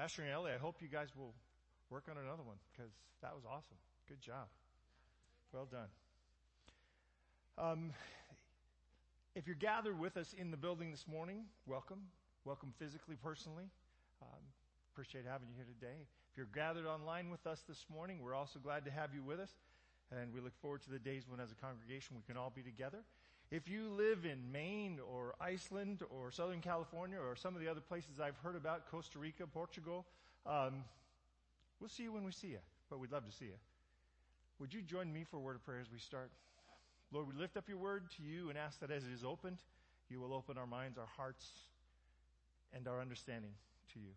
Asher and Ellie, I hope you guys will work on another one because that was awesome. Good job. Well done. Um, if you're gathered with us in the building this morning, welcome. Welcome physically, personally. Um, appreciate having you here today. If you're gathered online with us this morning, we're also glad to have you with us. And we look forward to the days when, as a congregation, we can all be together. If you live in Maine or Iceland or Southern California or some of the other places I've heard about, Costa Rica, Portugal, um, we'll see you when we see you, but we'd love to see you. Would you join me for a word of prayer as we start? Lord, we lift up your word to you and ask that as it is opened, you will open our minds, our hearts, and our understanding to you.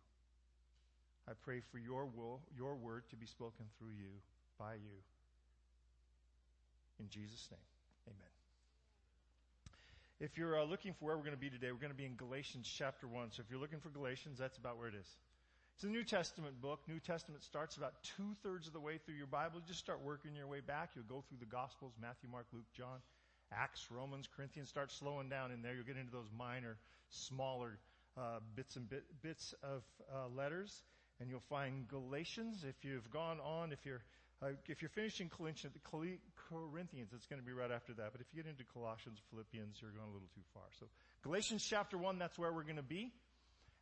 I pray for your will, your word to be spoken through you, by you. In Jesus' name. If you're uh, looking for where we're going to be today, we're going to be in Galatians chapter 1. So if you're looking for Galatians, that's about where it is. It's a New Testament book. New Testament starts about two thirds of the way through your Bible. You Just start working your way back. You'll go through the Gospels, Matthew, Mark, Luke, John, Acts, Romans, Corinthians. Start slowing down in there. You'll get into those minor, smaller uh, bits and bit, bits of uh, letters, and you'll find Galatians. If you've gone on, if you're uh, if you're finishing Corinthians, it's going to be right after that. But if you get into Colossians, Philippians, you're going a little too far. So Galatians chapter one, that's where we're going to be.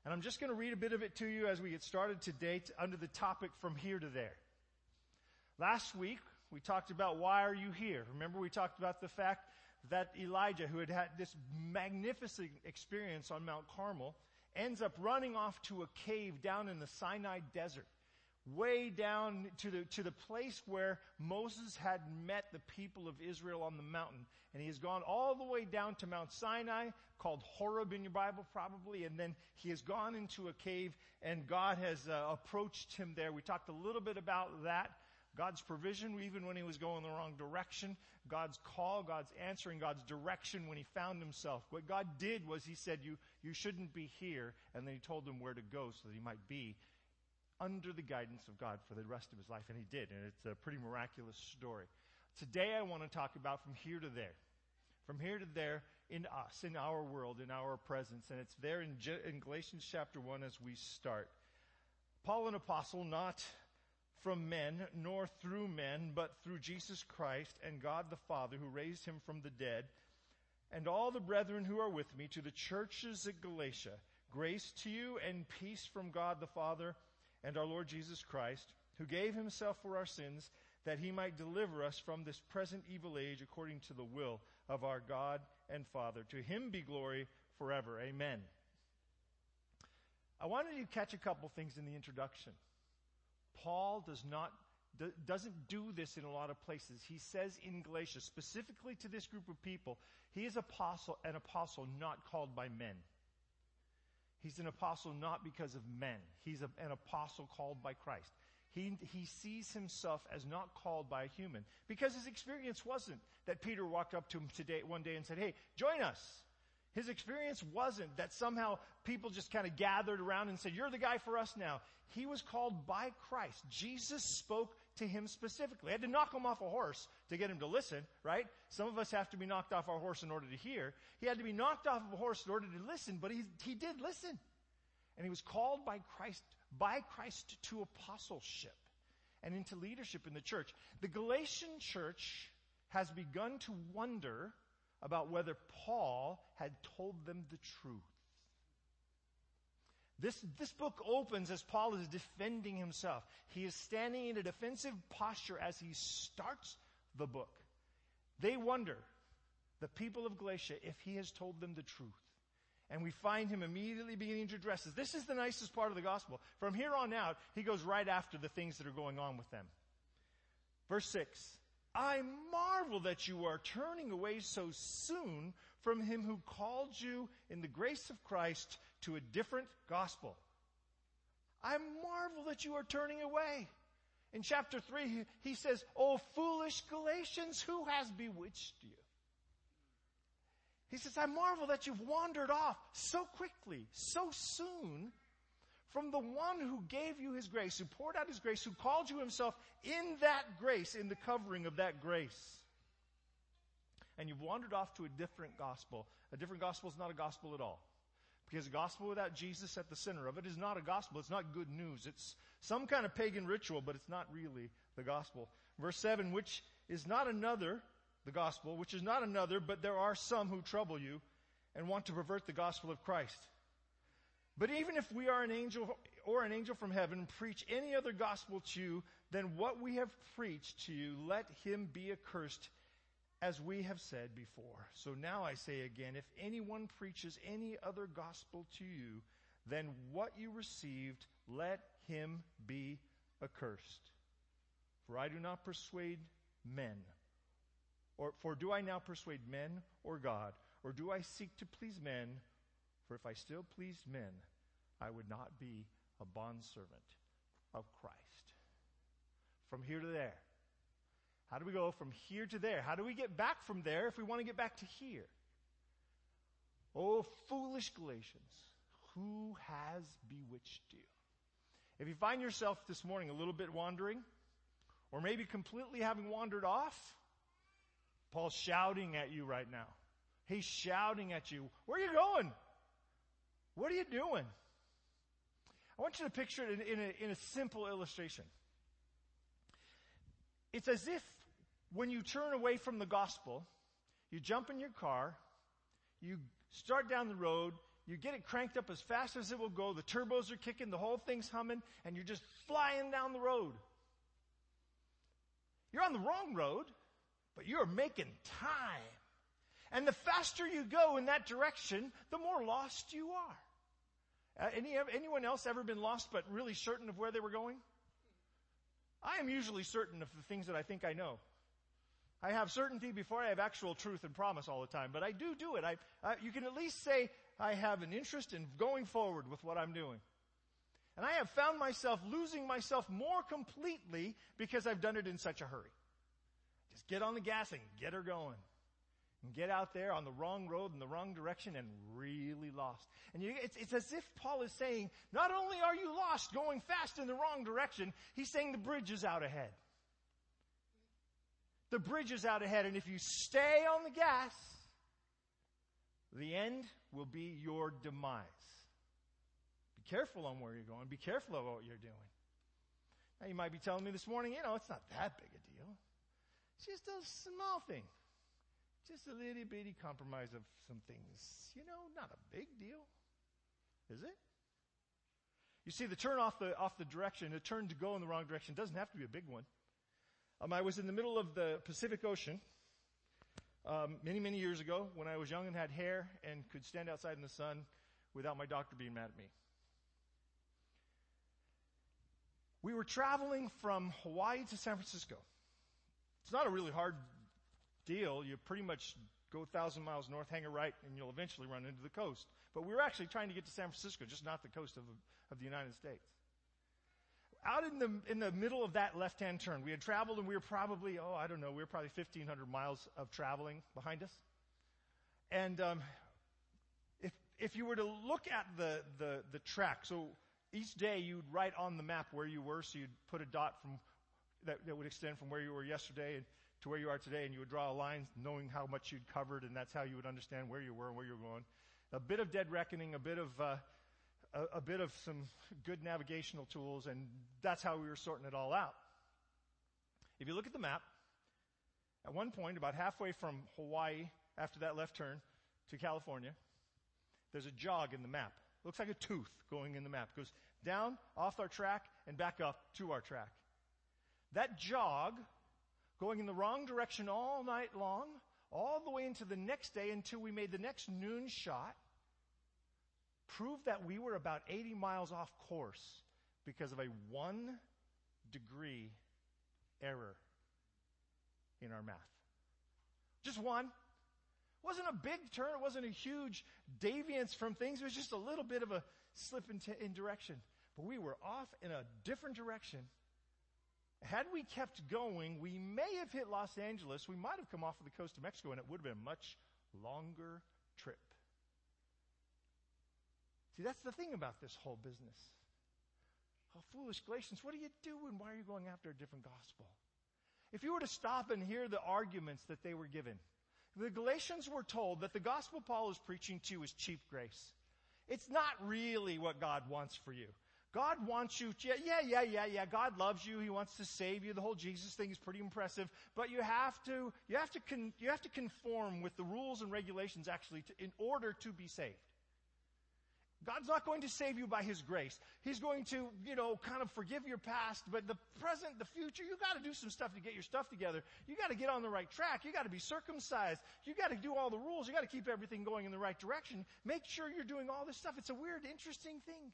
And I'm just going to read a bit of it to you as we get started today under the topic from here to there. Last week, we talked about why are you here? Remember we talked about the fact that Elijah, who had had this magnificent experience on Mount Carmel, ends up running off to a cave down in the Sinai desert way down to the, to the place where Moses had met the people of Israel on the mountain. And he has gone all the way down to Mount Sinai, called Horeb in your Bible probably, and then he has gone into a cave and God has uh, approached him there. We talked a little bit about that. God's provision, even when he was going the wrong direction, God's call, God's answering, God's direction when he found himself. What God did was he said, you, you shouldn't be here, and then he told him where to go so that he might be under the guidance of God for the rest of his life, and he did, and it's a pretty miraculous story. Today I want to talk about from here to there. From here to there in us, in our world, in our presence, and it's there in, in Galatians chapter 1 as we start. Paul, an apostle, not from men, nor through men, but through Jesus Christ and God the Father who raised him from the dead, and all the brethren who are with me to the churches at Galatia. Grace to you and peace from God the Father and our Lord Jesus Christ, who gave himself for our sins that he might deliver us from this present evil age according to the will of our God and Father. To him be glory forever. Amen. I wanted you to catch a couple things in the introduction. Paul does not doesn't do this in a lot of places. He says in Galatia, specifically to this group of people, he is apostle, an apostle not called by men. He's an apostle not because of men. He's a, an apostle called by Christ. He, he sees himself as not called by a human because his experience wasn't that Peter walked up to him today, one day and said, Hey, join us. His experience wasn't that somehow people just kind of gathered around and said, You're the guy for us now. He was called by Christ. Jesus spoke to him specifically. He had to knock him off a horse to get him to listen, right? Some of us have to be knocked off our horse in order to hear. He had to be knocked off of a horse in order to listen, but he, he did listen. And he was called by Christ, by Christ to apostleship and into leadership in the church. The Galatian church has begun to wonder about whether Paul had told them the truth. This, this book opens as Paul is defending himself. He is standing in a defensive posture as he starts the book. They wonder, the people of Galatia, if he has told them the truth. And we find him immediately beginning to address this. This is the nicest part of the gospel. From here on out, he goes right after the things that are going on with them. Verse 6. I marvel that you are turning away so soon from him who called you in the grace of Christ to a different gospel. I marvel that you are turning away. In chapter 3, he says, Oh, foolish Galatians, who has bewitched you? He says, I marvel that you've wandered off so quickly, so soon from the one who gave you his grace, who poured out his grace, who called you himself in that grace, in the covering of that grace. And you've wandered off to a different gospel. A different gospel is not a gospel at all. Because a gospel without Jesus at the center of it is not a gospel. It's not good news. It's some kind of pagan ritual, but it's not really the gospel. Verse 7, which is not another, the gospel, which is not another, but there are some who trouble you and want to pervert the gospel of Christ. But even if we are an angel or an angel from heaven preach any other gospel to you than what we have preached to you, let him be accursed as we have said before. So now I say again, if anyone preaches any other gospel to you than what you received, let him be accursed. For I do not persuade men. Or, for do I now persuade men or God? Or do I seek to please men? For if I still pleased men, I would not be a bondservant of Christ. From here to there. How do we go from here to there? How do we get back from there if we want to get back to here? Oh, foolish Galatians, who has bewitched you? If you find yourself this morning a little bit wandering, or maybe completely having wandered off, Paul's shouting at you right now. He's shouting at you. Where are you going? What are you doing? I want you to picture it in, in, a, in a simple illustration. It's as if when you turn away from the gospel, you jump in your car, you start down the road, you get it cranked up as fast as it will go, the turbos are kicking, the whole thing's humming, and you're just flying down the road. You're on the wrong road, but you're making time. And the faster you go in that direction, the more lost you are. Uh, any, anyone else ever been lost but really certain of where they were going? I am usually certain of the things that I think I know. I have certainty before I have actual truth and promise all the time, but I do do it. I, uh, you can at least say I have an interest in going forward with what I'm doing. And I have found myself losing myself more completely because I've done it in such a hurry. Just get on the gas and get her going. And get out there on the wrong road in the wrong direction and really lost. And you, it's, it's as if Paul is saying, not only are you lost going fast in the wrong direction, he's saying the bridge is out ahead. The bridge is out ahead, and if you stay on the gas, the end will be your demise. Be careful on where you're going. Be careful of what you're doing. Now you might be telling me this morning, you know, it's not that big a deal. It's just a small thing. Just a little bitty compromise of some things. You know, not a big deal. Is it? You see, the turn off the, off the direction, the turn to go in the wrong direction doesn't have to be a big one. Um, I was in the middle of the Pacific Ocean um, many, many years ago when I was young and had hair and could stand outside in the sun without my doctor being mad at me. We were traveling from Hawaii to San Francisco. It's not a really hard deal. You pretty much go a thousand miles north, hang a right, and you'll eventually run into the coast. But we were actually trying to get to San Francisco, just not the coast of, of the United States out in the, in the middle of that left-hand turn, we had traveled and we were probably, oh, I don't know, we were probably 1,500 miles of traveling behind us. And um, if, if you were to look at the, the, the track, so each day you'd write on the map where you were, so you'd put a dot from, that, that would extend from where you were yesterday and to where you are today, and you would draw a line knowing how much you'd covered, and that's how you would understand where you were and where you were going. A bit of dead reckoning, a bit of uh, a, a bit of some good navigational tools, and that's how we were sorting it all out. If you look at the map, at one point, about halfway from Hawaii after that left turn to California, there's a jog in the map. Looks like a tooth going in the map. It goes down, off our track, and back up to our track. That jog, going in the wrong direction all night long, all the way into the next day until we made the next noon shot, proved that we were about 80 miles off course because of a one degree error in our math. Just one. It wasn't a big turn. It wasn't a huge deviance from things. It was just a little bit of a slip in, t- in direction. But we were off in a different direction. Had we kept going, we may have hit Los Angeles. We might have come off of the coast of Mexico and it would have been a much longer trip. See, that's the thing about this whole business. Oh, foolish Galatians, what are you doing? Why are you going after a different gospel? If you were to stop and hear the arguments that they were given, the Galatians were told that the gospel Paul is preaching to is cheap grace. It's not really what God wants for you. God wants you, yeah, yeah, yeah, yeah, yeah. God loves you. He wants to save you. The whole Jesus thing is pretty impressive, but you have to, you have to, con, you have to conform with the rules and regulations actually to, in order to be saved. God's not going to save you by His grace. He's going to, you know, kind of forgive your past, but the present, the future, you gotta do some stuff to get your stuff together. You gotta get on the right track. You gotta be circumcised. You gotta do all the rules. You gotta keep everything going in the right direction. Make sure you're doing all this stuff. It's a weird, interesting thing.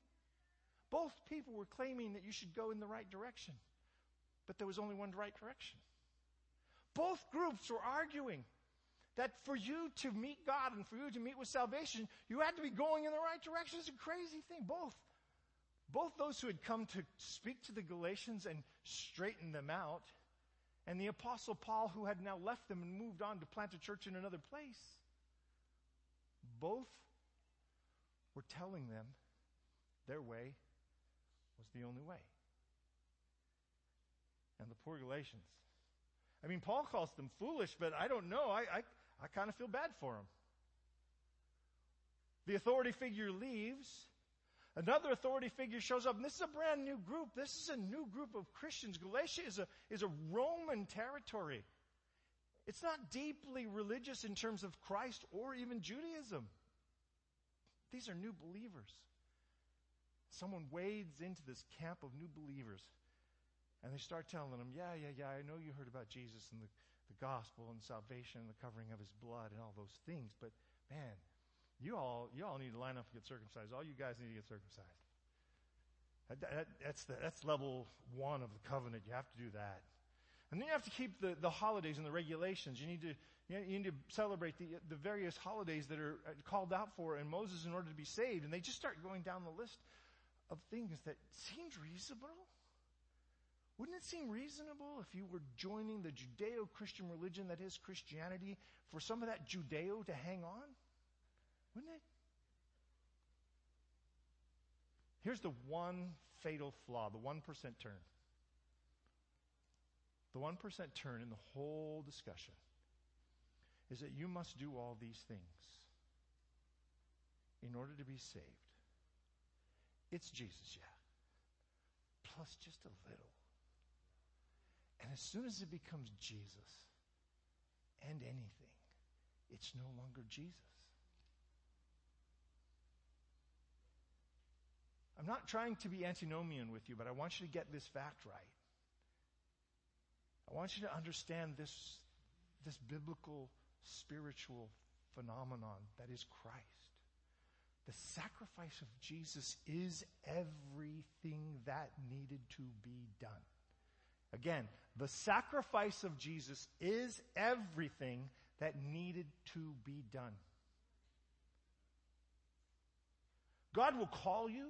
Both people were claiming that you should go in the right direction, but there was only one right direction. Both groups were arguing that for you to meet God and for you to meet with salvation, you had to be going in the right direction. It's a crazy thing. Both. Both those who had come to speak to the Galatians and straighten them out, and the apostle Paul who had now left them and moved on to plant a church in another place, both were telling them their way was the only way. And the poor Galatians. I mean, Paul calls them foolish, but I don't know. I, I, I kind of feel bad for them. The authority figure leaves. Another authority figure shows up, and this is a brand new group. This is a new group of Christians. Galatia is a, is a Roman territory. It's not deeply religious in terms of Christ or even Judaism. These are new believers. Someone wades into this camp of new believers, and they start telling them, Yeah, yeah, yeah, I know you heard about Jesus and the the gospel and salvation and the covering of his blood and all those things. But man, you all, you all need to line up and get circumcised. All you guys need to get circumcised. That, that, that's, the, that's level one of the covenant. You have to do that. And then you have to keep the, the holidays and the regulations. You need to, you need to celebrate the, the various holidays that are uh, called out for in Moses in order to be saved. And they just start going down the list of things that seemed reasonable. Wouldn't it seem reasonable if you were joining the Judeo Christian religion that is Christianity for some of that Judeo to hang on? Wouldn't it? Here's the one fatal flaw, the 1% turn. The 1% turn in the whole discussion is that you must do all these things in order to be saved. It's Jesus, yeah. Plus just a little. And as soon as it becomes Jesus and anything, it's no longer Jesus. I'm not trying to be antinomian with you, but I want you to get this fact right. I want you to understand this, this biblical, spiritual phenomenon that is Christ. The sacrifice of Jesus is everything that needed to be done. Again, the sacrifice of Jesus is everything that needed to be done. God will call you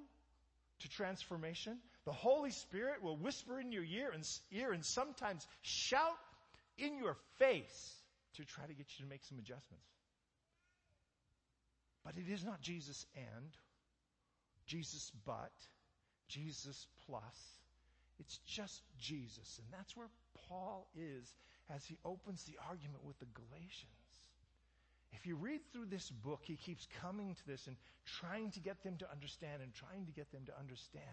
to transformation. The Holy Spirit will whisper in your ear and, ear and sometimes shout in your face to try to get you to make some adjustments. But it is not Jesus and, Jesus but, Jesus plus, it's just Jesus. And that's where Paul is as he opens the argument with the Galatians. If you read through this book, he keeps coming to this and trying to get them to understand and trying to get them to understand.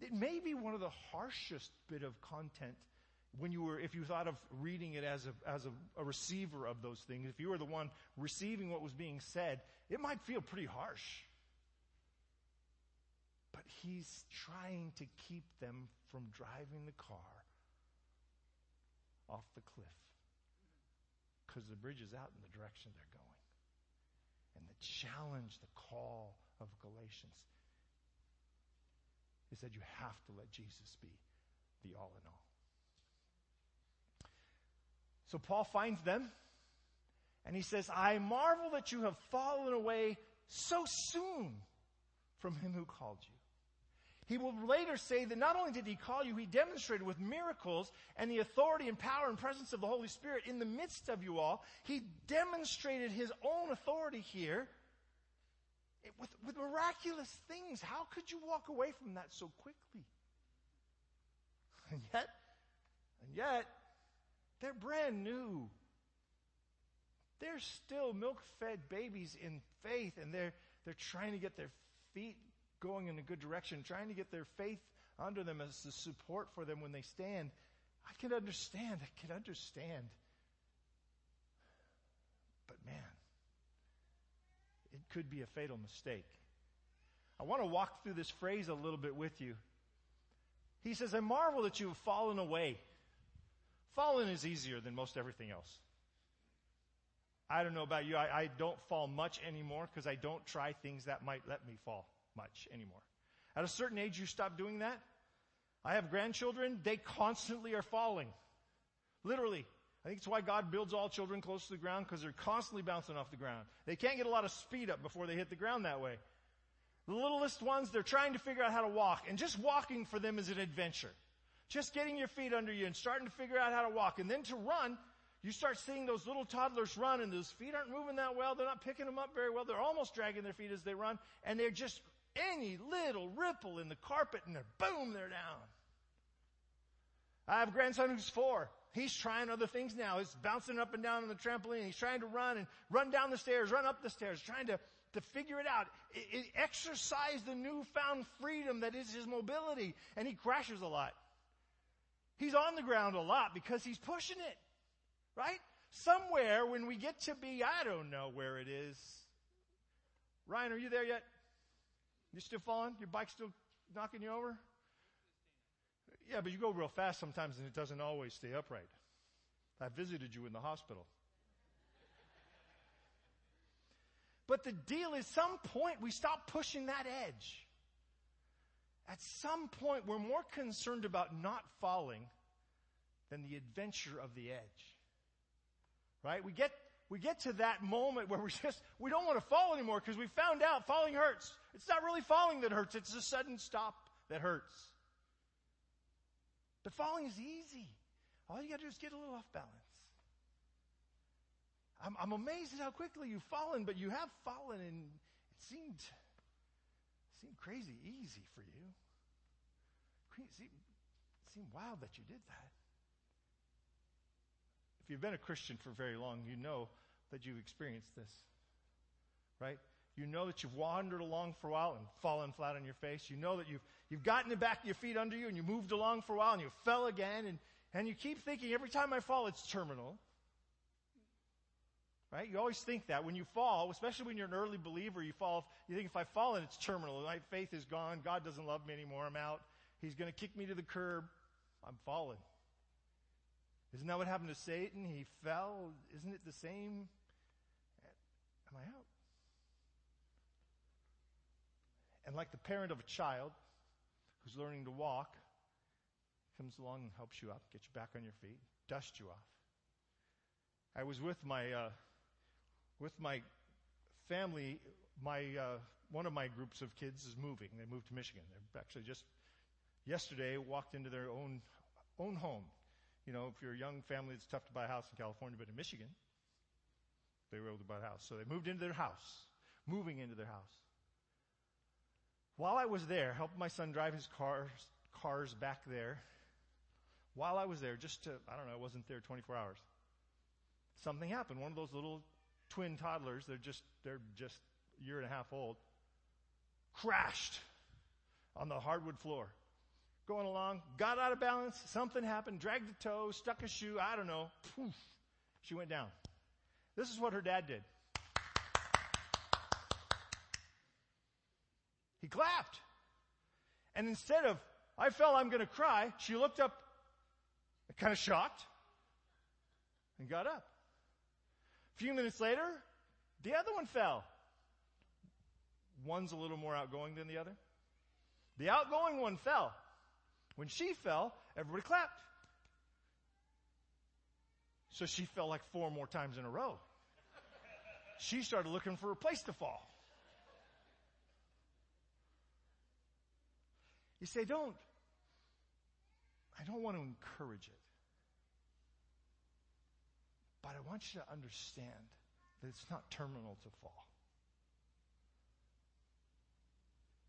It may be one of the harshest bit of content when you were, if you thought of reading it as a, as a, a receiver of those things, if you were the one receiving what was being said, it might feel pretty harsh but he's trying to keep them from driving the car off the cliff because the bridge is out in the direction they're going. And the challenge, the call of Galatians is that you have to let Jesus be the all in all. So Paul finds them and he says, I marvel that you have fallen away so soon from him who called you. He will later say that not only did he call you, he demonstrated with miracles and the authority and power and presence of the Holy Spirit in the midst of you all. He demonstrated his own authority here with, with miraculous things. How could you walk away from that so quickly? And yet, and yet, they're brand new. They're still milk fed babies in faith, and they're they're trying to get their feet going in a good direction, trying to get their faith under them as the support for them when they stand. I can understand. I can understand. But man, it could be a fatal mistake. I want to walk through this phrase a little bit with you. He says, I marvel that you have fallen away. Fallen is easier than most everything else. I don't know about you. I, I don't fall much anymore because I don't try things that might let me fall much anymore. At a certain age, you stop doing that. I have grandchildren. They constantly are falling. Literally. I think it's why God builds all children close to the ground because they're constantly bouncing off the ground. They can't get a lot of speed up before they hit the ground that way. The littlest ones, they're trying to figure out how to walk and just walking for them is an adventure. Just getting your feet under you and starting to figure out how to walk and then to run, you start seeing those little toddlers run and those feet aren't moving that well. They're not picking them up very well. They're almost dragging their feet as they run and they're just any little ripple in the carpet and they're boom, they're down. I have a grandson who's four. He's trying other things now. He's bouncing up and down on the trampoline. He's trying to run and run down the stairs, run up the stairs, trying to, to figure it out. It, it exercise the newfound freedom that is his mobility. And he crashes a lot. He's on the ground a lot because he's pushing it. Right? Somewhere when we get to be, I don't know where it is. Ryan, are you there yet? You still falling? Your bike still knocking you over? Yeah, but you go real fast sometimes and it doesn't always stay upright. I visited you in the hospital. But the deal is some point we stop pushing that edge. At some point we're more concerned about not falling than the adventure of the edge. Right? We get, we get to that moment where we just, we don't want to fall anymore because we found out falling hurts. It's not really falling that hurts, it's a sudden stop that hurts. But falling is easy. All you gotta do is get a little off balance. I'm, I'm amazed at how quickly you've fallen, but you have fallen and it seemed, seemed crazy easy for you. It seemed wild that you did that. If you've been a Christian for very long, you know that you've experienced this. Right? You know that you've wandered along for a while and fallen flat on your face. You know that you've, you've gotten the back of your feet under you and you moved along for a while and you fell again and, and you keep thinking every time I fall it's terminal. Right? You always think that when you fall, especially when you're an early believer, you fall, you think if I fall and it's terminal, my faith is gone, God doesn't love me anymore, I'm out, He's gonna kick me to the curb, I'm fallen. Isn't that what happened to Satan? He fell. Isn't it the same? Am I out? And like the parent of a child who's learning to walk, comes along and helps you up, gets you back on your feet, dust you off. I was with my uh, with my family. My uh, one of my groups of kids is moving. They moved to Michigan. They're actually just yesterday walked into their own own home. You know, if you're a young family, it's tough to buy a house in California, but in Michigan, they were able to buy a house. So they moved into their house, moving into their house. While I was there, helped my son drive his cars, cars back there. While I was there, just to, I don't know, I wasn't there 24 hours. Something happened. One of those little twin toddlers, they're just, they're just a year and a half old, crashed on the hardwood floor. Going along, got out of balance, something happened, dragged a toe, stuck a shoe, I don't know. Poof, she went down. This is what her dad did. He clapped. And instead of, I fell, I'm to cry, she looked up, kind of shocked, and got up. A few minutes later, the other one fell. One's a little more outgoing than the other. The outgoing one fell. When she fell, everybody clapped. So she fell like four more times in a row. She started looking for a place to fall. You say, don't, I don't want to encourage it. But I want you to understand that it's not terminal to fall.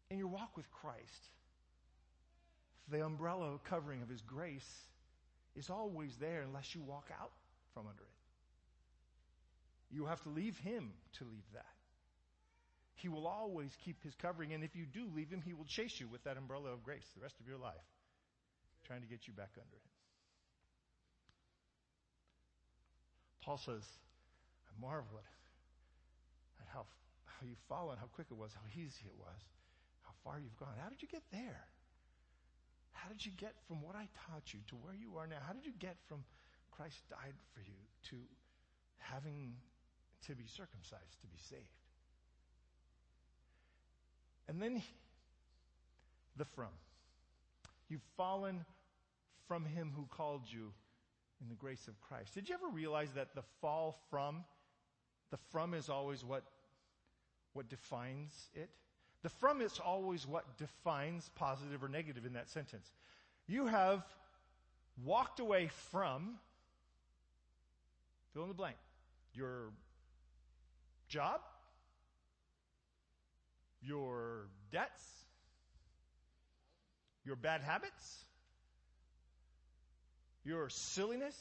In your walk with Christ, the umbrella covering of His grace is always there unless you walk out from under it. You have to leave Him to leave that. He will always keep his covering, and if you do leave him, he will chase you with that umbrella of grace the rest of your life, trying to get you back under him. Paul says, I marvel at, at how, how you've fallen, how quick it was, how easy it was, how far you've gone. How did you get there? How did you get from what I taught you to where you are now? How did you get from Christ died for you to having to be circumcised, to be saved? And then the from. You've fallen from him who called you in the grace of Christ. Did you ever realize that the fall from, the from is always what, what defines it? The from is always what defines positive or negative in that sentence. You have walked away from, fill in the blank, your job, your debts, your bad habits, your silliness.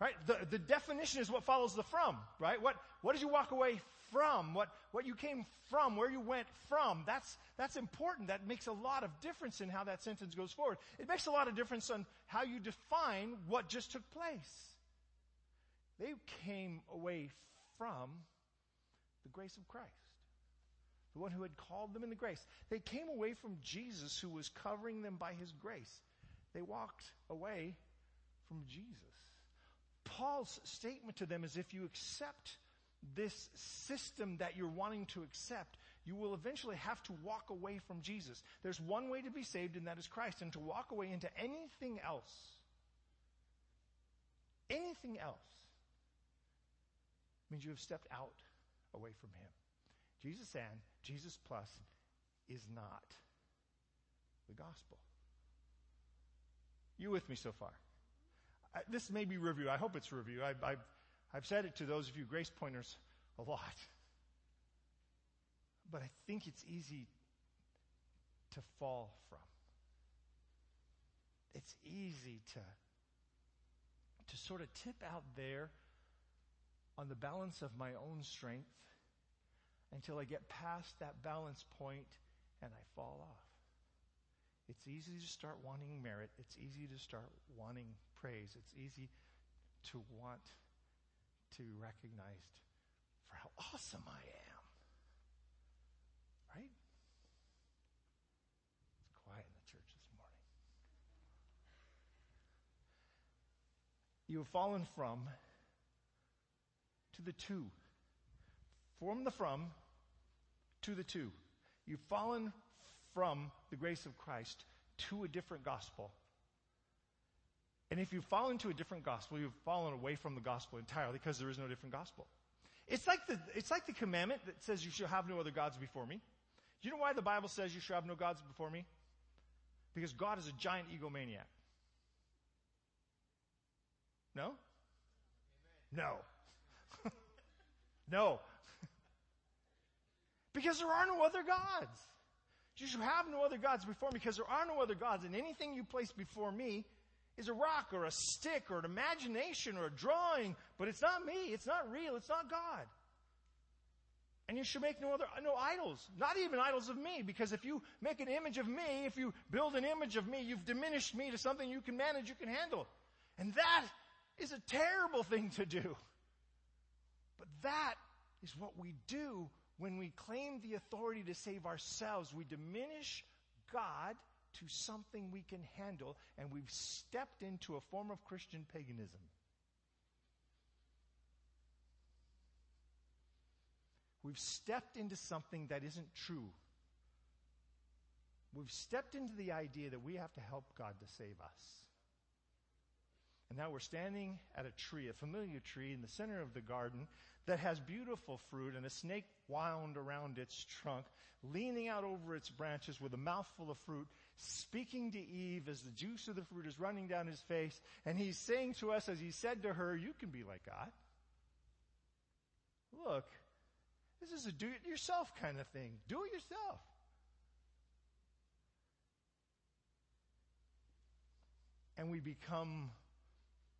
Right? The, the definition is what follows the from, right? What, what did you walk away from? What, what you came from, where you went from. That's, that's important. That makes a lot of difference in how that sentence goes forward. It makes a lot of difference on how you define what just took place. They came away from the grace of Christ the one who had called them in the grace. They came away from Jesus who was covering them by his grace. They walked away from Jesus. Paul's statement to them is if you accept this system that you're wanting to accept, you will eventually have to walk away from Jesus. There's one way to be saved, and that is Christ. And to walk away into anything else, anything else, means you have stepped out away from Him. Jesus and Jesus plus is not the gospel. You with me so far? I, this may be review. I hope it's review. I, I've, I've said it to those of you grace pointers a lot. But I think it's easy to fall from. It's easy to, to sort of tip out there on the balance of my own strength until I get past that balance point and I fall off. It's easy to start wanting merit. It's easy to start wanting praise. It's easy to want to be recognized for how awesome I am. Right? It's quiet in the church this morning. You have fallen from to the two. From the from to the two. You've fallen from the grace of Christ to a different gospel. And if you fall into a different gospel, you've fallen away from the gospel entirely because there is no different gospel. It's like the, it's like the commandment that says you shall have no other gods before me. Do you know why the Bible says you shall have no gods before me? Because God is a giant egomaniac. No? Amen. No. no. Because there are no other gods. You should have no other gods before me because there are no other gods, and anything you place before me is a rock or a stick or an imagination or a drawing, but it's not me, it's not real, it's not God. And you should make no other, no idols, not even idols of me, because if you make an image of me, if you build an image of me, you've diminished me to something you can manage, you can handle. And that is a terrible thing to do. But that is what we do when we claim the authority to save ourselves, we diminish God to something we can handle, and we've stepped into a form of Christian paganism. We've stepped into something that isn't true. We've stepped into the idea that we have to help God to save us. And now we're standing at a tree, a familiar tree in the center of the garden that has beautiful fruit and a snake wound around its trunk, leaning out over its branches with a mouthful of fruit, speaking to Eve as the juice of the fruit is running down his face. And he's saying to us, as he said to her, You can be like God. Look, this is a do it yourself kind of thing. Do it yourself. And we become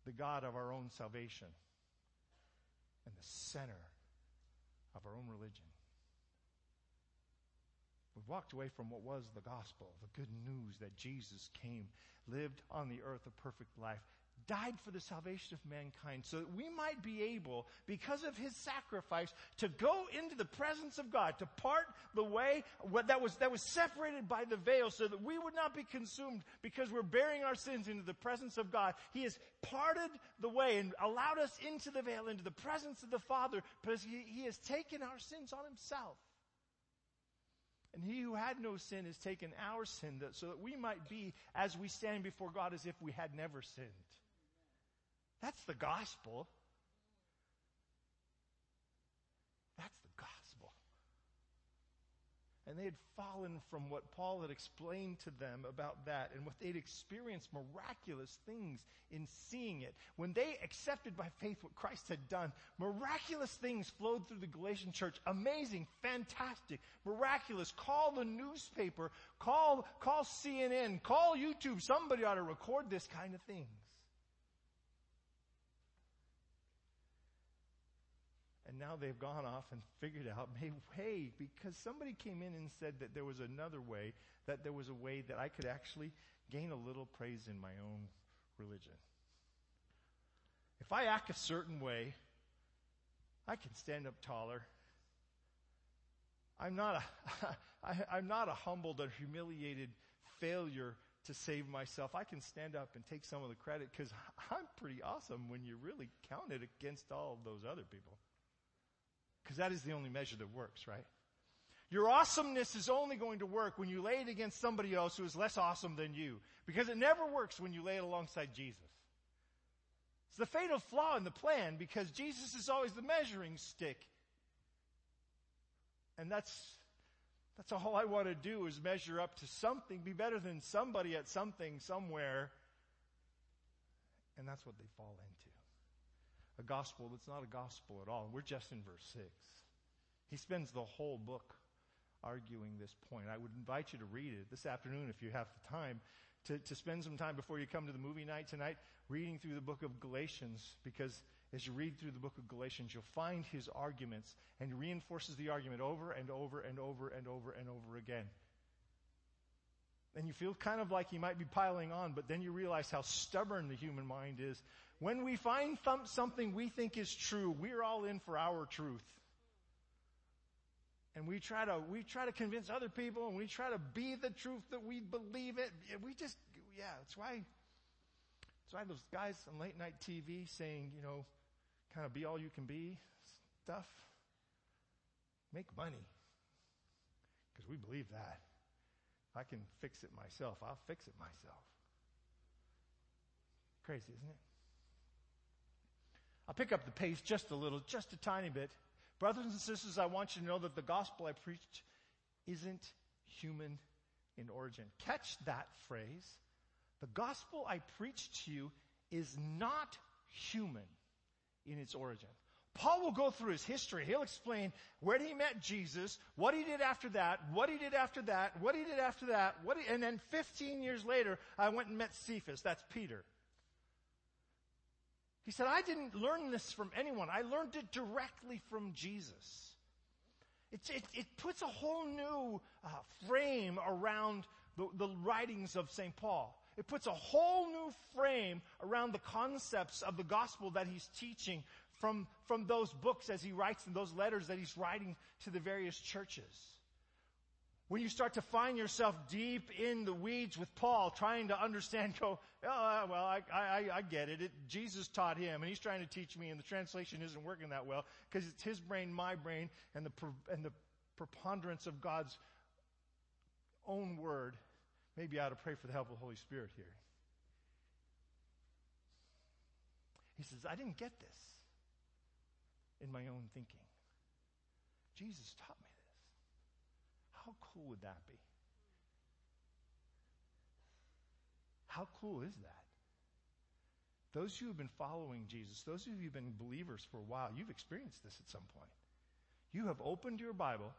the God of our own salvation and the center of our own religion. We've walked away from what was the gospel, the good news that Jesus came, lived on the earth a perfect life, died for the salvation of mankind so that we might be able, because of his sacrifice, to go into the presence of God, to part the way that was, that was separated by the veil so that we would not be consumed because we're bearing our sins into the presence of God. He has parted the way and allowed us into the veil, into the presence of the Father, because he, he has taken our sins on himself. And he who had no sin has taken our sin that, so that we might be as we stand before God as if we had never sinned. That's the gospel. That's the gospel. And they had fallen from what Paul had explained to them about that and what they'd experienced miraculous things in seeing it. When they accepted by faith what Christ had done, miraculous things flowed through the Galatian church. Amazing, fantastic, miraculous. Call the newspaper, call, call CNN, call YouTube. Somebody ought to record this kind of things. Now they've gone off and figured out, hey, because somebody came in and said that there was another way, that there was a way that I could actually gain a little praise in my own religion. If I act a certain way, I can stand up taller. I'm not a, I, I'm not a humbled or humiliated failure to save myself. I can stand up and take some of the credit because I'm pretty awesome when you really count it against all of those other people. Because that is the only measure that works, right? Your awesomeness is only going to work when you lay it against somebody else who is less awesome than you. Because it never works when you lay it alongside Jesus. It's the fatal flaw in the plan because Jesus is always the measuring stick. And that's, that's all I want to do is measure up to something, be better than somebody at something somewhere. And that's what they fall into a gospel that's not a gospel at all. We're just in verse 6. He spends the whole book arguing this point. I would invite you to read it this afternoon if you have the time to, to spend some time before you come to the movie night tonight reading through the book of Galatians because as you read through the book of Galatians, you'll find his arguments and he reinforces the argument over and over and over and over and over again. And you feel kind of like you might be piling on, but then you realize how stubborn the human mind is when we find th- something we think is true, we're all in for our truth. And we try to, we try to convince other people and we try to be the truth that we believe it. We just, yeah, that's why, that's why those guys on late night TV saying, you know, kind of be all you can be stuff, make money. Because we believe that. I can fix it myself, I'll fix it myself. Crazy, isn't it? I'll pick up the pace just a little, just a tiny bit. Brothers and sisters, I want you to know that the gospel I preached isn't human in origin. Catch that phrase. The gospel I preached to you is not human in its origin. Paul will go through his history. He'll explain where he met Jesus, what he did after that, what he did after that, what he did after that, he, and then 15 years later, I went and met Cephas. That's Peter. He said, I didn't learn this from anyone. I learned it directly from Jesus. It, it, it puts a whole new uh, frame around the, the writings of St. Paul. It puts a whole new frame around the concepts of the gospel that he's teaching from, from those books as he writes and those letters that he's writing to the various churches. When you start to find yourself deep in the weeds with Paul, trying to understand, go, oh, uh, well, I, I, I get it. it. Jesus taught him, and he's trying to teach me, and the translation isn't working that well because it's his brain, my brain, and the, and the preponderance of God's own word. Maybe I ought to pray for the help of the Holy Spirit here. He says, I didn't get this in my own thinking. Jesus taught me this. how cool would that be? How cool is that? Those who have been following Jesus, those of you who've been believers for a while, you've experienced this at some point. You have opened your Bible,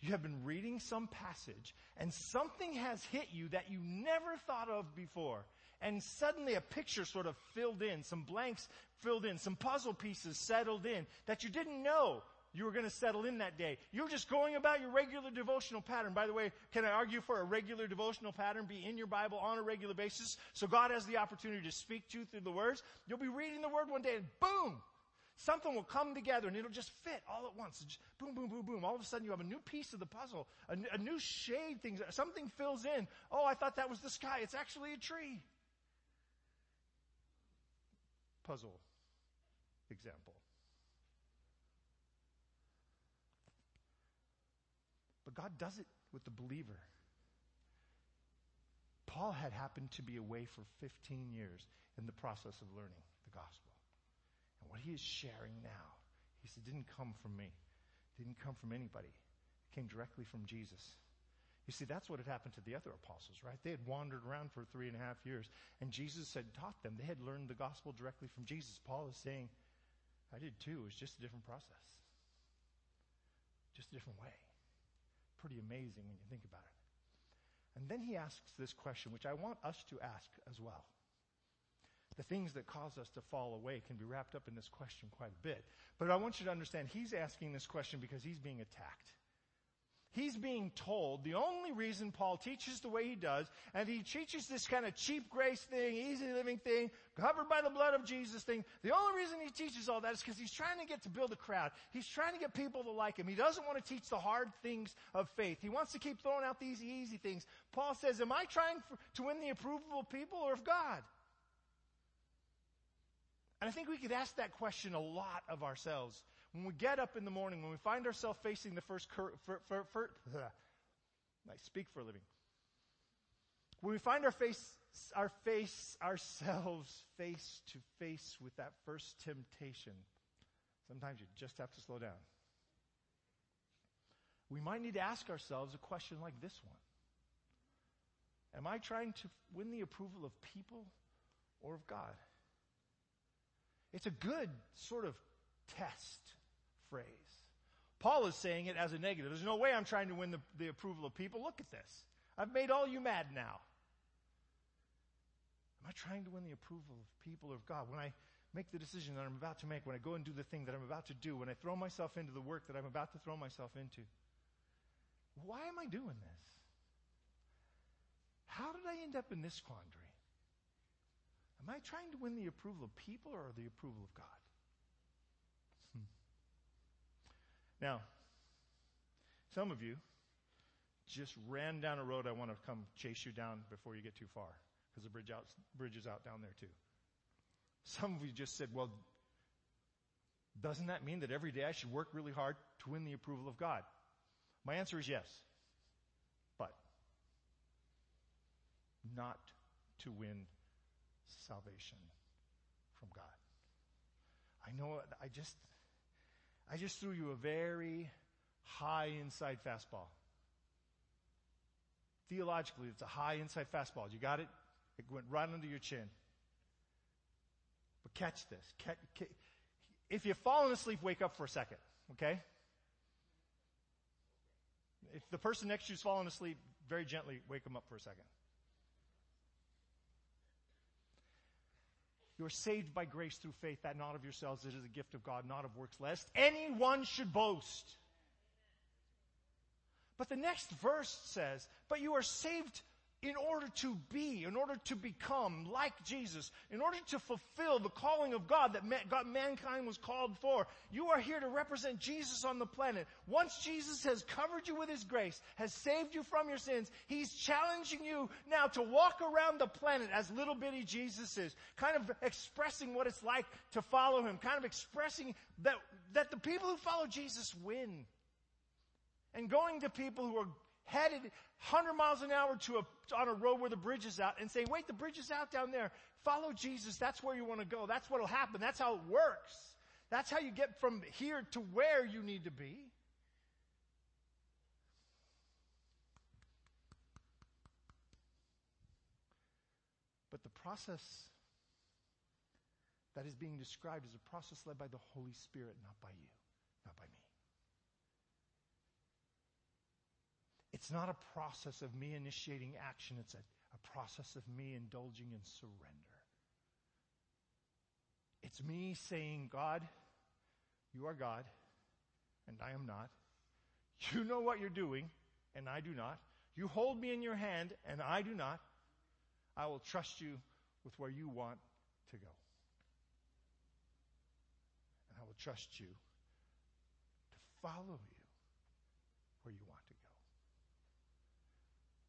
you have been reading some passage, and something has hit you that you never thought of before. And suddenly a picture sort of filled in, some blanks filled in, some puzzle pieces settled in that you didn't know you were going to settle in that day. You're just going about your regular devotional pattern. By the way, can I argue for a regular devotional pattern be in your Bible on a regular basis so God has the opportunity to speak to you through the words? You'll be reading the word one day and boom! Something will come together and it'll just fit all at once. Just boom, boom, boom, boom. All of a sudden you have a new piece of the puzzle, a, new shade thing, something fills in. Oh, I thought that was the sky. It's actually a tree. Puzzle example. But God does it with the believer. Paul had happened to be away for 15 years in the process of learning the gospel. And what he is sharing now, he said, didn't come from me. Didn't come from anybody. It came directly from Jesus. You see, that's what had happened to the other apostles, right? They had wandered around for three and a half years, and Jesus had taught them. They had learned the gospel directly from Jesus. Paul is saying, I did too. It was just a different process. Just a different way pretty amazing when you think about it. And then he asks this question, which I want us to ask as well. The things that cause us to fall away can be wrapped up in this question quite a bit. But I want you to understand he's asking this question because he's being attacked. He's being told the only reason Paul teaches the way he does, and he teaches this kind of cheap grace thing, easy living thing, covered by the blood of Jesus thing. The only reason he teaches all that is because he's trying to get to build a crowd. He's trying to get people to like him. He doesn't want to teach the hard things of faith. He wants to keep throwing out these easy things. Paul says, am I trying for, to win the approval of people or of God? And I think we could ask that question a lot of ourselves when we get up in the morning, when we find ourselves facing the first cur- for, for, for, I speak for a living. When we find our face, our face, ourselves face to face with that first temptation, sometimes you just have to slow down. We might need to ask ourselves a question like this one. Am I trying to win the approval of people or of God? It's a good sort of test phrase. Paul is saying it as a negative. There's no way I'm trying to win the, the approval of people. Look at this. I've made all you mad now. Am I trying to win the approval of people or of God? When I make the decision that I'm about to make, when I go and do the thing that I'm about to do, when I throw myself into the work that I'm about to throw myself into, why am I doing this? How did I end up in this quandary? Am I trying to win the approval of people or the approval of God? Now, some of you just ran down a road I want to come chase you down before you get too far because the bridge, out, bridge is out down there too. Some of you just said, well, doesn't that mean that every day I should work really hard to win the approval of God? My answer is yes. But not to win salvation from God. I know I just I just threw you a very high inside fastball. Theologically, it's a high inside fastball. You got it? It went right under your chin. But catch this. If you've fallen asleep, wake up for a second, okay? If the person next to you's falling asleep, very gently wake them up for a second. You are saved by grace through faith, that not of yourselves, it is a gift of God, not of works, lest anyone should boast. But the next verse says, but you are saved in order to be, in order to become like Jesus, in order to fulfill the calling of God that God, mankind was called for. You are here to represent Jesus on the planet. Once Jesus has covered you with His grace, has saved you from your sins, He's challenging you now to walk around the planet as little bitty Jesus is, kind of expressing what it's like to follow Him, kind of expressing that, that the people who follow Jesus win. And going to people who are headed 100 miles an hour to a, on a road where the bridge is out and saying, wait, the bridge is out down there. Follow Jesus. That's where you want to go. That's what'll happen. That's how it works. That's how you get from here to where you need to be. But the process that is being described is a process led by the Holy Spirit, not by you, not by me. It's not a process of me initiating action. It's a, a process of me indulging in surrender. It's me saying, God, you are God, and I am not. You know what you're doing, and I do not. You hold me in your hand, and I do not. I will trust you with where you want to go. And I will trust you to follow you where you want to go.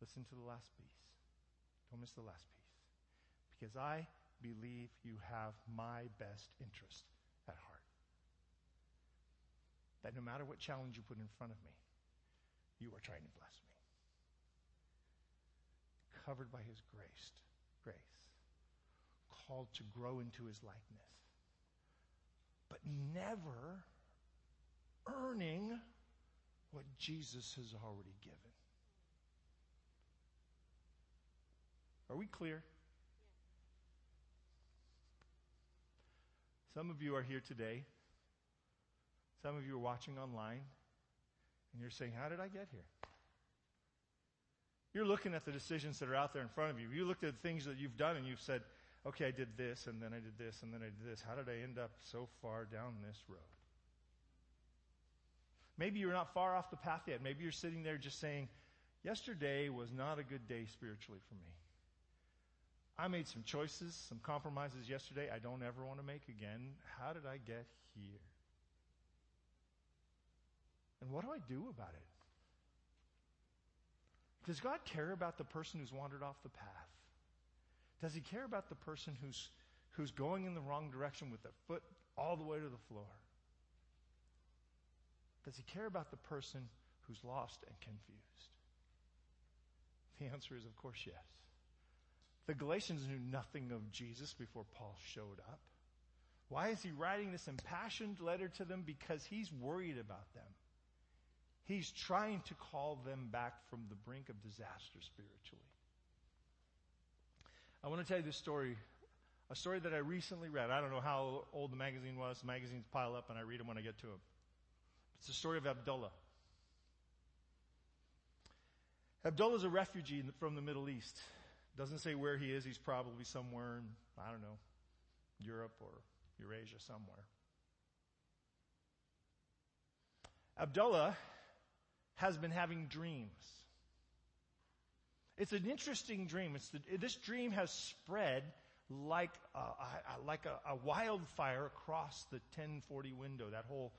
Listen to the last piece. Don't miss the last piece. Because I believe you have my best interest at heart. That no matter what challenge you put in front of me, you are trying to bless me. Covered by his grace, grace, called to grow into his likeness, but never earning what Jesus has already given. Are we clear? Some of you are here today. Some of you are watching online, and you're saying, How did I get here? You're looking at the decisions that are out there in front of you. You looked at the things that you've done, and you've said, Okay, I did this, and then I did this, and then I did this. How did I end up so far down this road? Maybe you're not far off the path yet. Maybe you're sitting there just saying, Yesterday was not a good day spiritually for me. I made some choices, some compromises yesterday I don't ever want to make again. How did I get here? And what do I do about it? Does God care about the person who's wandered off the path? Does he care about the person who's, who's going in the wrong direction with their foot all the way to the floor? Does he care about the person who's lost and confused? The answer is, of course, yes. The Galatians knew nothing of Jesus before Paul showed up. Why is he writing this impassioned letter to them? Because he's worried about them. He's trying to call them back from the brink of disaster spiritually. I want to tell you this story, a story that I recently read. I don't know how old the magazine was. The magazines pile up and I read them when I get to them. It's the story of Abdullah. Abdullah is a refugee from the Middle East. Doesn't say where he is. He's probably somewhere in, I don't know, Europe or Eurasia somewhere. Abdullah has been having dreams. It's an interesting dream. The, this dream has spread like a, a like a, a, wildfire across the 1040 window, that whole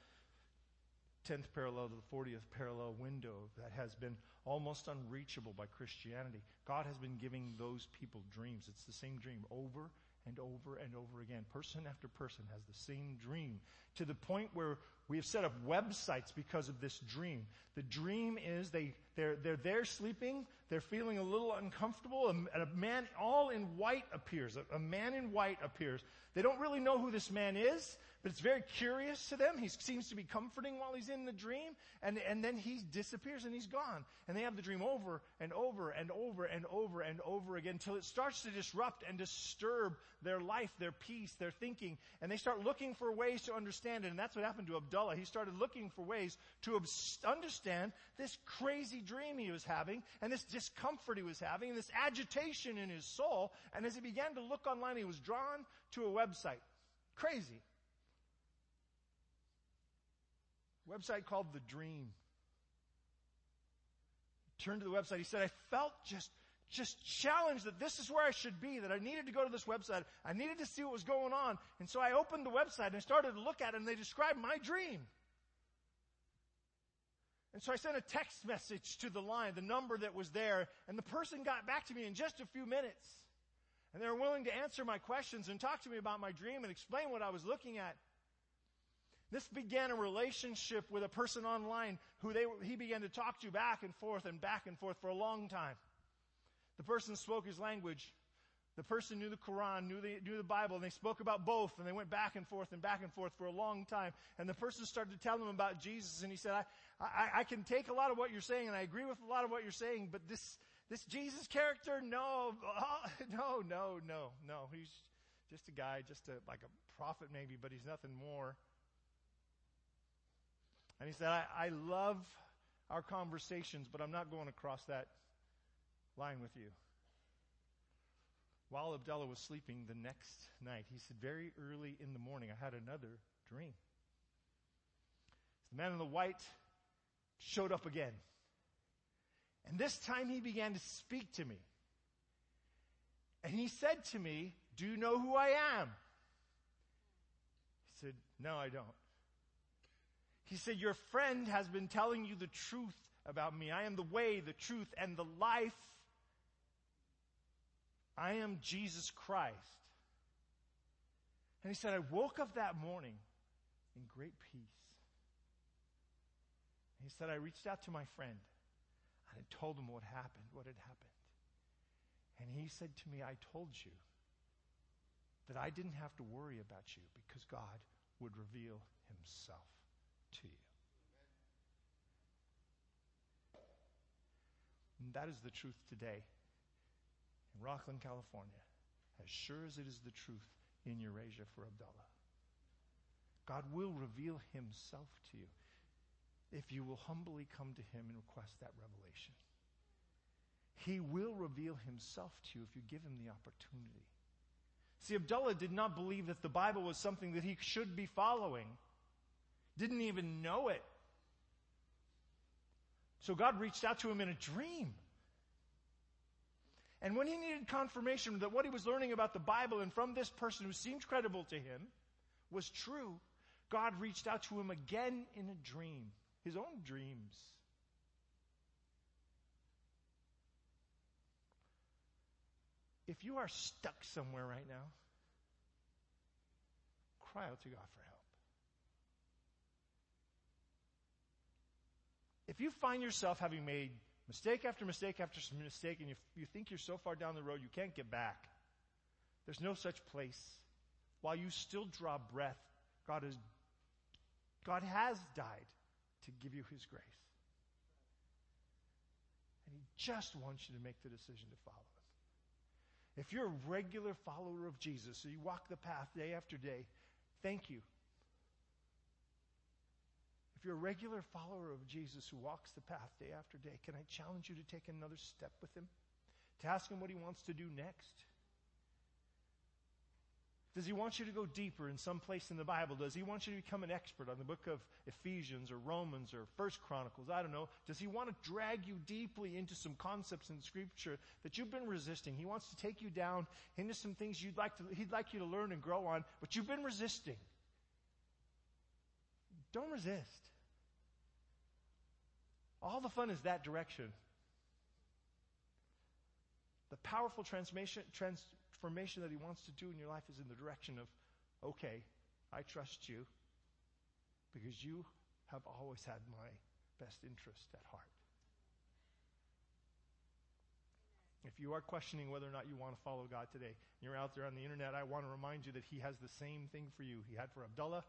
10th parallel to the 40th parallel window that has been almost unreachable by Christianity. God has been giving those people dreams. It's the same dream over and over and over again. Person after person has the same dream to the point where we have set up websites because of this dream. The dream is they, they're, they're there sleeping, they're feeling a little uncomfortable, and a man all in white appears. A, a man in white appears. They don't really know who this man is. But it's very curious to them. He seems to be comforting while he's in the dream, and, and then he disappears and he's gone. And they have the dream over and over and over and over and over again until it starts to disrupt and disturb their life, their peace, their thinking, and they start looking for ways to understand it. And that's what happened to Abdullah. He started looking for ways to understand this crazy dream he was having, and this discomfort he was having, and this agitation in his soul. And as he began to look online, he was drawn to a website. Crazy. website called The Dream. Turned to the website. He said, I felt just, just challenged that this is where I should be, that I needed to go to this website. I needed to see what was going on. And so I opened the website and I started to look at it and they described my dream. And so I sent a text message to the line, the number that was there, and the person got back to me in just a few minutes. And they were willing to answer my questions and talk to me about my dream and explain what I was looking at. This began a relationship with a person online who they, he began to talk to back and forth and back and forth for a long time. The person spoke his language. The person knew the Quran, knew the, knew the Bible, and they spoke about both, and they went back and forth and back and forth for a long time. And the person started to tell them about Jesus, and he said, I, I, I can take a lot of what you're saying, and I agree with a lot of what you're saying, but this, this Jesus character, no, no, no, no, no. He's just a guy, just a, like a prophet maybe, but he's nothing more. And he said, I, I love our conversations, but I'm not going across that line with you. While Abdullah was sleeping the next night, he said, Very early in the morning, I had another dream. The man in the white showed up again. And this time he began to speak to me. And he said to me, Do you know who I am? He said, No, I don't. He said, Your friend has been telling you the truth about me. I am the way, the truth, and the life. I am Jesus Christ. And he said, I woke up that morning in great peace. And he said, I reached out to my friend and I told him what happened, what had happened. And he said to me, I told you that I didn't have to worry about you because God would reveal himself to you. And that is the truth today in Rocklin, California, as sure as it is the truth in Eurasia for Abdullah. God will reveal himself to you if you will humbly come to him and request that revelation. He will reveal himself to you if you give him the opportunity. See, Abdullah did not believe that the Bible was something that he should be following. Didn't even know it. So God reached out to him in a dream. And when he needed confirmation that what he was learning about the Bible and from this person who seemed credible to him was true, God reached out to him again in a dream, his own dreams. If you are stuck somewhere right now, cry out to God for help. If you find yourself having made mistake after mistake after mistake and you, you think you're so far down the road you can't get back, there's no such place. While you still draw breath, God has, God has died to give you His grace. And He just wants you to make the decision to follow Him. If you're a regular follower of Jesus, so you walk the path day after day, thank you. If you're a regular follower of Jesus who walks the path day after day, can I challenge you to take another step with him? To ask him what he wants to do next? Does he want you to go deeper in some place in the Bible? Does he want you to become an expert on the book of Ephesians or Romans or First Chronicles? I don't know. Does he want to drag you deeply into some concepts in Scripture that you've been resisting? He wants to take you down into some things you'd like to, he'd like you to learn and grow on, but you've been resisting. Don't resist. All the fun is that direction. The powerful transformation, transformation that He wants to do in your life is in the direction of, okay, I trust you because you have always had my best interest at heart. If you are questioning whether or not you want to follow God today, you're out there on the internet, I want to remind you that He has the same thing for you. He had for Abdullah,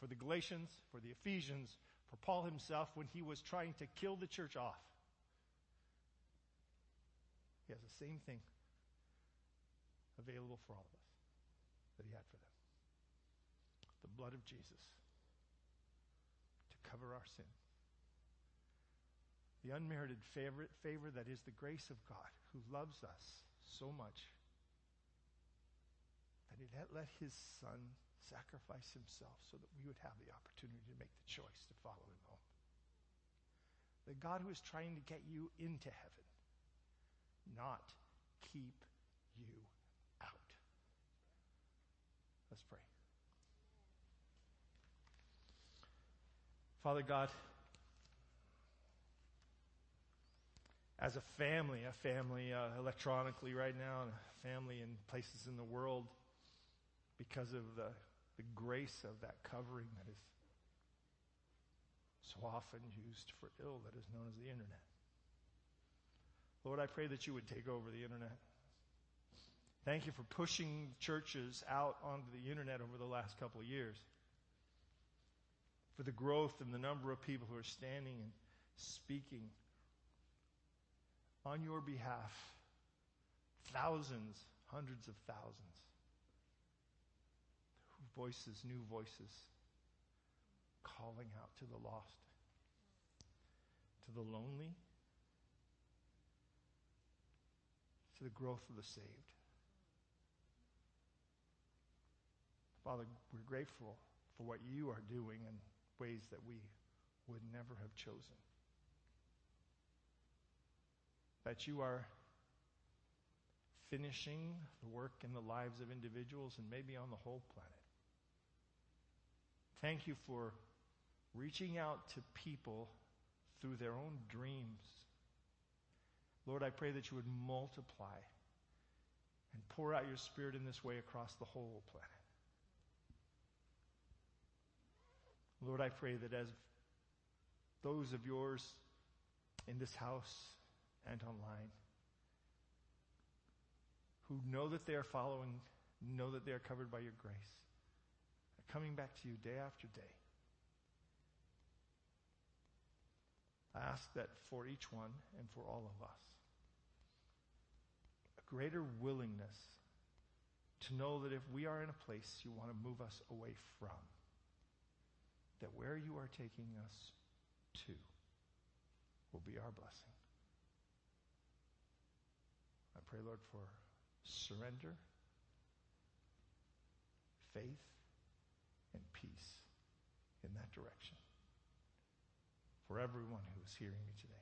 for the Galatians, for the Ephesians, for Paul himself when he was trying to kill the church off. He has the same thing available for all of us that he had for them. The blood of Jesus to cover our sin. The unmerited favor, favor that is the grace of God who loves us so much that he let, let his son sacrifice himself so that we would have the opportunity to make the choice to follow him home. The God who is trying to get you into heaven, not keep you out. Let's pray. Father God, as a family, a family uh, electronically right now, and a family in places in the world, because of the, the grace of that covering that is so often used for ill that is known as the internet. Lord, I pray that you would take over the internet. Thank you for pushing churches out onto the internet over the last couple of years. For the growth and the number of people who are standing and speaking on your behalf. Thousands, hundreds of thousands. Voices, new voices, calling out to the lost, to the lonely, to the growth of the saved. Father, we're grateful for what you are doing in ways that we would never have chosen. That you are finishing the work in the lives of individuals and maybe on the whole planet. Thank you for reaching out to people through their own dreams. Lord, I pray that you would multiply and pour out your Spirit in this way across the whole planet. Lord, I pray that as those of yours in this house and online who know that they are following, know that they are covered by your grace, coming back to you day after day. I ask that for each one and for all of us, a greater willingness to know that if we are in a place you want to move us away from, that where you are taking us to will be our blessing. I pray, Lord, for surrender, faith, and peace in that direction for everyone who is hearing me today.